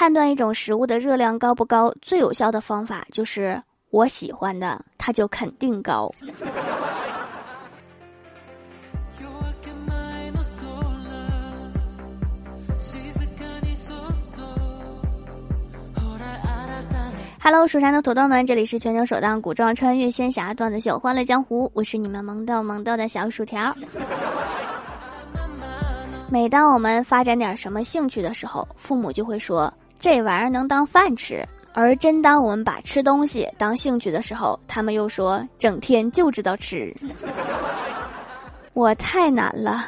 判断一种食物的热量高不高，最有效的方法就是我喜欢的，它就肯定高。Hello，蜀山的土豆们，这里是全球首档古装穿越仙侠段子秀《欢乐江湖》，我是你们萌豆萌豆的小薯条。每当我们发展点什么兴趣的时候，父母就会说这玩意儿能当饭吃；而真当我们把吃东西当兴趣的时候，他们又说整天就知道吃。我太难了。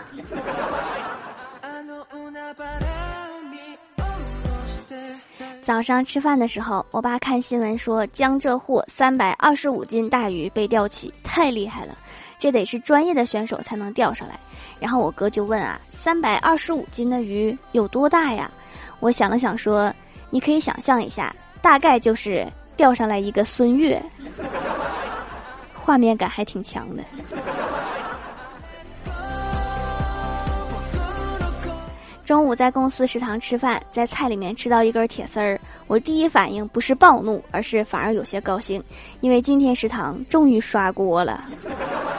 早上吃饭的时候，我爸看新闻说江浙沪三百二十五斤大鱼被钓起，太厉害了，这得是专业的选手才能钓上来。然后我哥就问啊，三百二十五斤的鱼有多大呀？我想了想说，你可以想象一下，大概就是钓上来一个孙悦，画面感还挺强的。中午在公司食堂吃饭，在菜里面吃到一根铁丝儿，我第一反应不是暴怒，而是反而有些高兴，因为今天食堂终于刷锅了。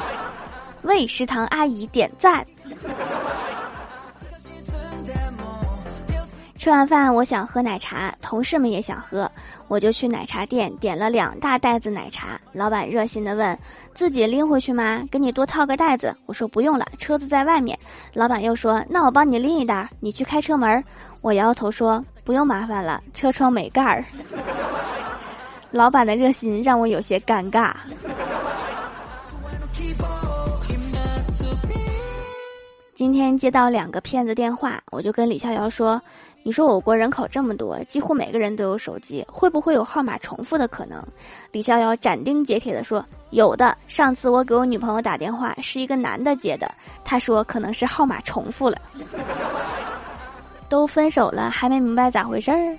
为食堂阿姨点赞。吃完饭，我想喝奶茶，同事们也想喝，我就去奶茶店点了两大袋子奶茶。老板热心的问：“自己拎回去吗？给你多套个袋子。”我说：“不用了，车子在外面。”老板又说：“那我帮你拎一袋，你去开车门。”我摇摇头说：“不用麻烦了，车窗没盖儿。” 老板的热心让我有些尴尬。今天接到两个骗子电话，我就跟李逍遥说。你说我国人口这么多，几乎每个人都有手机，会不会有号码重复的可能？李逍遥斩钉截铁地说：“有的。上次我给我女朋友打电话，是一个男的接的，他说可能是号码重复了。都分手了，还没明白咋回事儿？”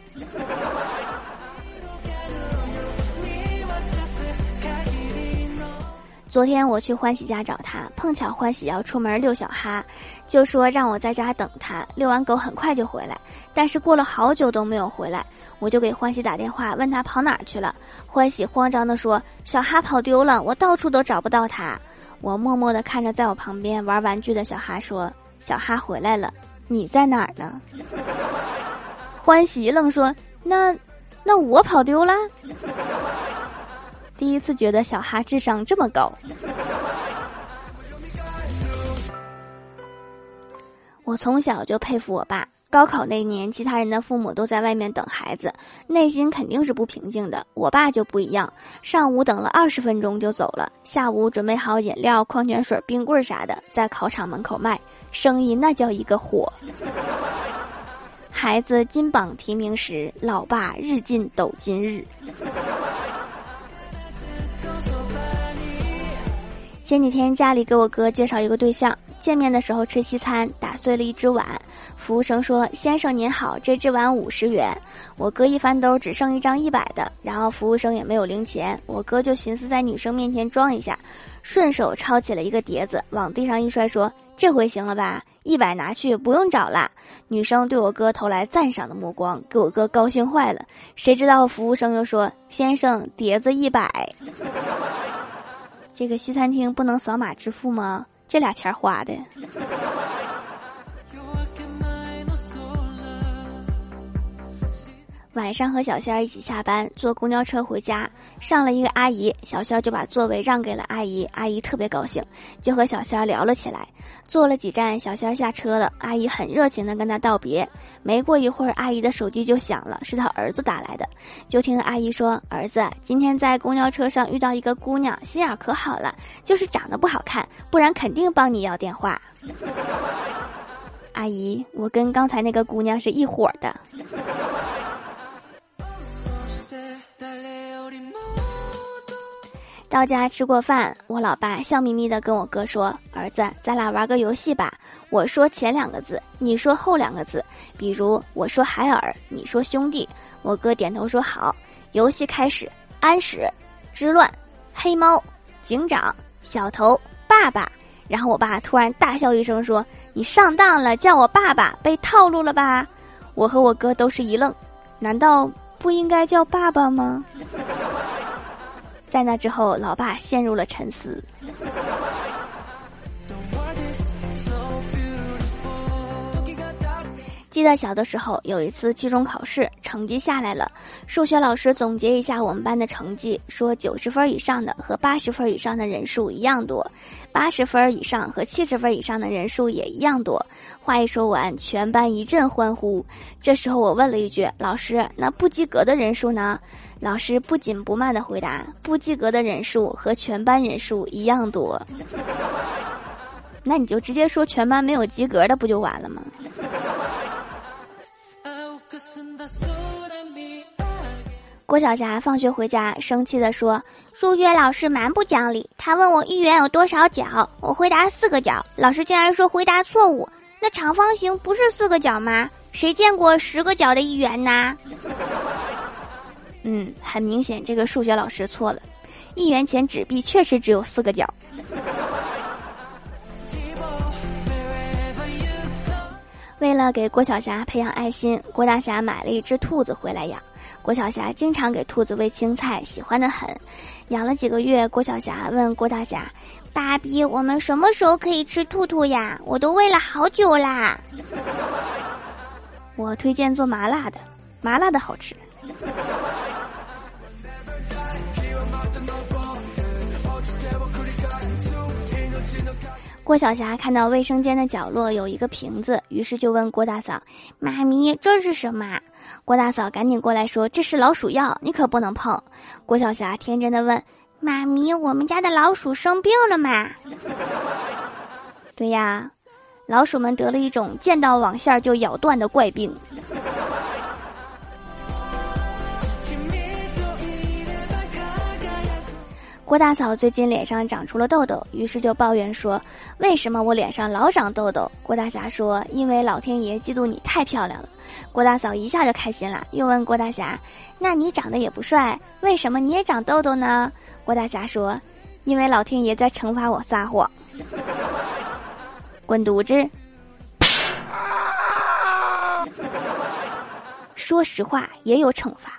昨天我去欢喜家找他，碰巧欢喜要出门遛小哈，就说让我在家等他，遛完狗很快就回来。但是过了好久都没有回来，我就给欢喜打电话问他跑哪儿去了。欢喜慌张地说：“小哈跑丢了，我到处都找不到他。”我默默地看着在我旁边玩玩具的小哈说：“小哈回来了，你在哪儿呢？” 欢喜愣说：“那，那我跑丢了。”第一次觉得小哈智商这么高。我从小就佩服我爸。高考那年，其他人的父母都在外面等孩子，内心肯定是不平静的。我爸就不一样，上午等了二十分钟就走了，下午准备好饮料、矿泉水、冰棍啥的，在考场门口卖，生意那叫一个火。孩子金榜题名时，老爸日进斗金日。前几天家里给我哥介绍一个对象，见面的时候吃西餐，打碎了一只碗。服务生说：“先生您好，这只碗五十元。”我哥一翻兜，只剩一张一百的，然后服务生也没有零钱。我哥就寻思在女生面前装一下，顺手抄起了一个碟子，往地上一摔，说：“这回行了吧？一百拿去，不用找了。”女生对我哥投来赞赏的目光，给我哥高兴坏了。谁知道服务生又说：“先生，碟子一百。”这个西餐厅不能扫码支付吗？这俩钱花的。晚上和小仙儿一起下班，坐公交车回家，上了一个阿姨，小仙儿就把座位让给了阿姨，阿姨特别高兴，就和小仙儿聊了起来。坐了几站，小仙儿下车了，阿姨很热情的跟他道别。没过一会儿，阿姨的手机就响了，是他儿子打来的。就听阿姨说：“儿子，今天在公交车上遇到一个姑娘，心眼可好了，就是长得不好看，不然肯定帮你要电话。”阿姨，我跟刚才那个姑娘是一伙儿的。到家吃过饭，我老爸笑眯眯的跟我哥说：“儿子，咱俩玩个游戏吧。我说前两个字，你说后两个字。比如我说海尔，你说兄弟。”我哥点头说好。游戏开始，安史之乱，黑猫，警长，小头，爸爸。然后我爸突然大笑一声说：“你上当了，叫我爸爸，被套路了吧？”我和我哥都是一愣。难道不应该叫爸爸吗？在那之后，老爸陷入了沉思。记得小的时候，有一次期中考试，成绩下来了，数学老师总结一下我们班的成绩，说九十分以上的和八十分以上的人数一样多，八十分以上和七十分以上的人数也一样多。话一说完，全班一阵欢呼。这时候我问了一句：“老师，那不及格的人数呢？”老师不紧不慢的回答：“不及格的人数和全班人数一样多。”那你就直接说全班没有及格的，不就完了吗？郭晓霞放学回家，生气地说：“数学老师蛮不讲理，他问我一元有多少角，我回答四个角，老师竟然说回答错误。那长方形不是四个角吗？谁见过十个角的一元呢？” 嗯，很明显，这个数学老师错了，一元钱纸币确实只有四个角。为了给郭晓霞培养爱心，郭大侠买了一只兔子回来养。郭晓霞经常给兔子喂青菜，喜欢的很。养了几个月，郭晓霞问郭大侠：“爸比，我们什么时候可以吃兔兔呀？我都喂了好久啦。”我推荐做麻辣的，麻辣的好吃。郭晓霞看到卫生间的角落有一个瓶子，于是就问郭大嫂：“妈咪，这是什么？”郭大嫂赶紧过来说：“这是老鼠药，你可不能碰。”郭晓霞天真的问：“妈咪，我们家的老鼠生病了吗？”“对呀，老鼠们得了一种见到网线就咬断的怪病。”郭大嫂最近脸上长出了痘痘，于是就抱怨说：“为什么我脸上老长痘痘？”郭大侠说：“因为老天爷嫉妒你太漂亮了。”郭大嫂一下就开心了，又问郭大侠：“那你长得也不帅，为什么你也长痘痘呢？”郭大侠说：“因为老天爷在惩罚我撒谎。”滚犊子！说实话，也有惩罚。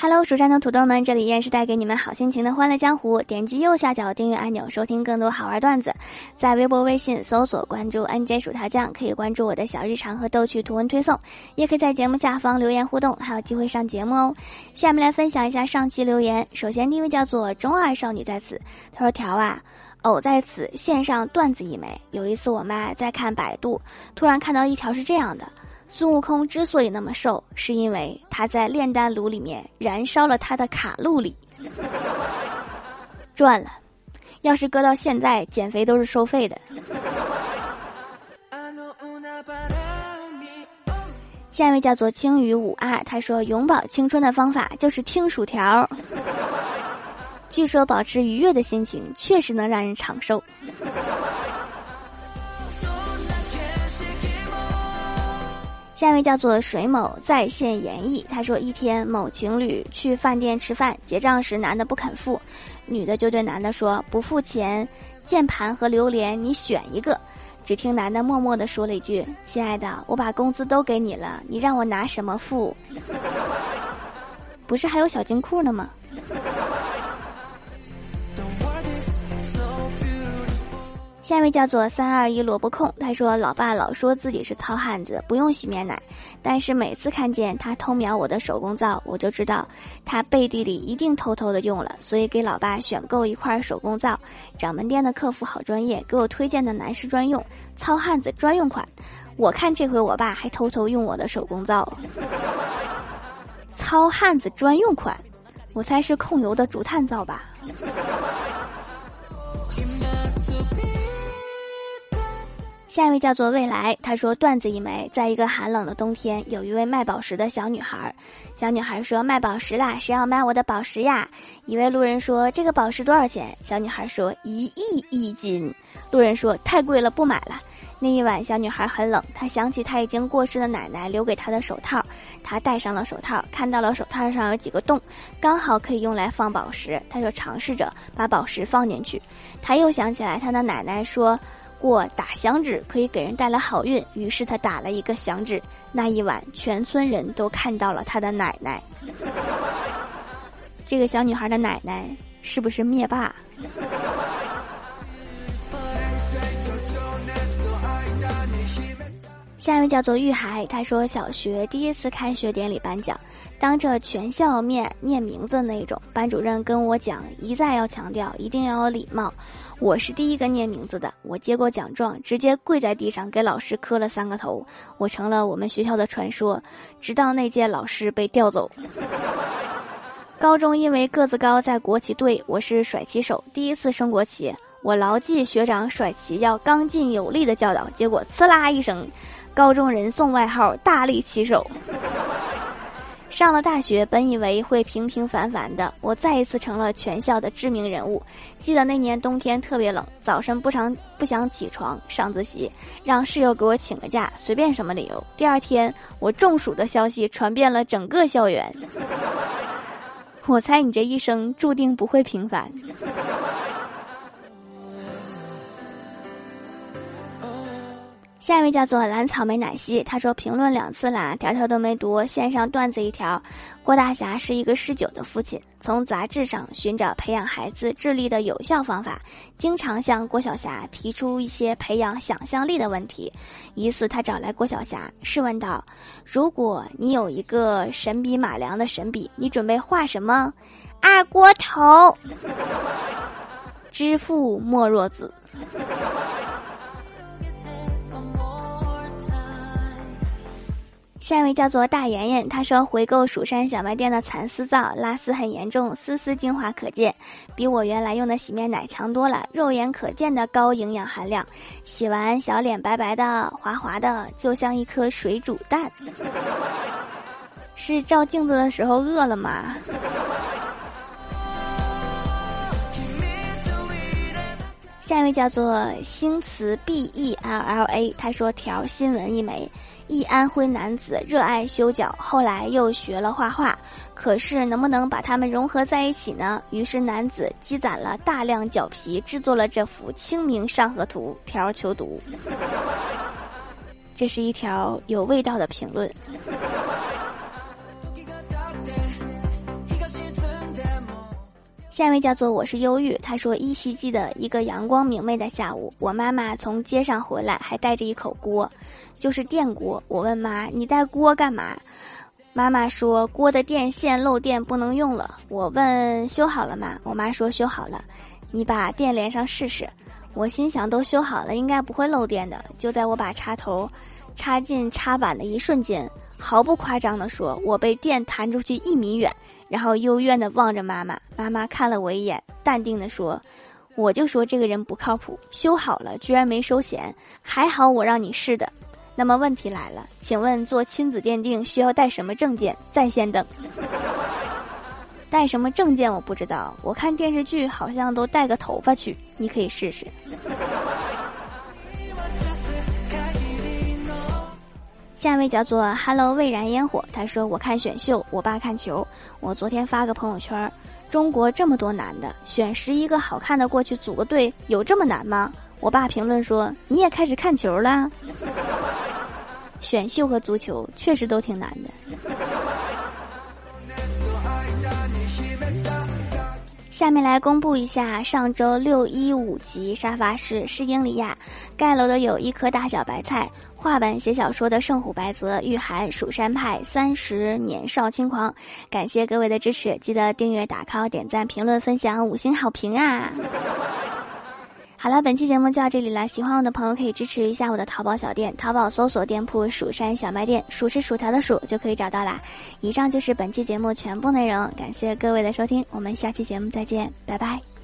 Hello，蜀山的土豆们，这里依然是带给你们好心情的欢乐江湖。点击右下角订阅按钮，收听更多好玩段子。在微博、微信搜索关注 “nj 薯条酱”，可以关注我的小日常和逗趣图文推送，也可以在节目下方留言互动，还有机会上节目哦。下面来分享一下上期留言。首先，第一位叫做中二少女在此，她说：“条啊，偶在此献上段子一枚。有一次，我妈在看百度，突然看到一条是这样的。”孙悟空之所以那么瘦，是因为他在炼丹炉里面燃烧了他的卡路里，赚了。要是搁到现在，减肥都是收费的。下一位叫做青鱼五二，他说永葆青春的方法就是听薯条。据说保持愉悦的心情确实能让人长寿。下一位叫做水某在线演绎，他说一天某情侣去饭店吃饭，结账时男的不肯付，女的就对男的说不付钱，键盘和榴莲你选一个。只听男的默默的说了一句：“亲爱的，我把工资都给你了，你让我拿什么付？不是还有小金库呢吗？”下一位叫做三二一萝卜控，他说：“老爸老说自己是糙汉子，不用洗面奶，但是每次看见他偷瞄我的手工皂，我就知道他背地里一定偷偷的用了，所以给老爸选购一块手工皂。掌门店的客服好专业，给我推荐的男士专用糙汉子专用款。我看这回我爸还偷偷用我的手工皂，糙汉子专用款，我猜是控油的竹炭皂吧。”下一位叫做未来，他说段子一枚，在一个寒冷的冬天，有一位卖宝石的小女孩。小女孩说：“卖宝石啦，谁要买我的宝石呀？”一位路人说：“这个宝石多少钱？”小女孩说：“一亿一斤。”路人说：“太贵了，不买了。”那一晚，小女孩很冷，她想起她已经过世的奶奶留给她的手套，她戴上了手套，看到了手套上有几个洞，刚好可以用来放宝石，她就尝试着把宝石放进去。她又想起来她的奶奶说。过打响指可以给人带来好运，于是他打了一个响指。那一晚，全村人都看到了他的奶奶。这个小女孩的奶奶是不是灭霸？下一位叫做玉海，他说小学第一次开学典礼颁奖，当着全校面念名字那种，班主任跟我讲，一再要强调一定要有礼貌。我是第一个念名字的，我接过奖状，直接跪在地上给老师磕了三个头，我成了我们学校的传说，直到那届老师被调走。高中因为个子高，在国旗队，我是甩旗手，第一次升国旗，我牢记学长甩旗要刚劲有力的教导，结果呲啦一声。高中人送外号“大力旗手”。上了大学，本以为会平平凡凡的，我再一次成了全校的知名人物。记得那年冬天特别冷，早晨不常不想起床上自习，让室友给我请个假，随便什么理由。第二天，我中暑的消息传遍了整个校园。我猜你这一生注定不会平凡。下一位叫做蓝草莓奶昔，他说评论两次啦，条条都没读。线上段子一条：郭大侠是一个嗜酒的父亲，从杂志上寻找培养孩子智力的有效方法，经常向郭晓霞提出一些培养想象力的问题。一次，他找来郭晓霞，试问道：“如果你有一个神笔马良的神笔，你准备画什么？”二锅头。知父莫若子。下一位叫做大妍妍，她说回购蜀山小卖店的蚕丝皂，拉丝很严重，丝丝精华可见，比我原来用的洗面奶强多了，肉眼可见的高营养含量，洗完小脸白白的、滑滑的，就像一颗水煮蛋。是照镜子的时候饿了吗？下一位叫做星词 B E L L A，他说条新闻一枚。一安徽男子热爱修脚，后来又学了画画，可是能不能把它们融合在一起呢？于是男子积攒了大量脚皮，制作了这幅《清明上河图》。条求读，这是一条有味道的评论。下一位叫做我是忧郁，他说依稀记得一个阳光明媚的下午，我妈妈从街上回来，还带着一口锅。就是电锅，我问妈：“你带锅干嘛？”妈妈说：“锅的电线漏电不能用了。”我问：“修好了吗？”我妈说：“修好了。”你把电连上试试。我心想：都修好了，应该不会漏电的。就在我把插头插进插板的一瞬间，毫不夸张地说，我被电弹出去一米远，然后幽怨地望着妈妈。妈妈看了我一眼，淡定地说：“我就说这个人不靠谱，修好了居然没收钱，还好我让你试的。”那么问题来了，请问做亲子鉴定需要带什么证件？在线等。带什么证件我不知道，我看电视剧好像都带个头发去，你可以试试。下一位叫做 Hello 未燃烟火，他说我看选秀，我爸看球。我昨天发个朋友圈，中国这么多男的，选十一个好看的过去组个队，有这么难吗？我爸评论说你也开始看球了。选秀和足球确实都挺难的。下面来公布一下上周六一五级沙发是是英里亚，盖楼的有一颗大小白菜，画本写小说的圣虎白泽，御寒蜀山派三十年少轻狂。感谢各位的支持，记得订阅、打 call、点赞、评论、分享、五星好评啊！好了，本期节目就到这里了。喜欢我的朋友可以支持一下我的淘宝小店，淘宝搜索店铺“蜀山小卖店”，数是薯条的数就可以找到啦。以上就是本期节目全部内容，感谢各位的收听，我们下期节目再见，拜拜。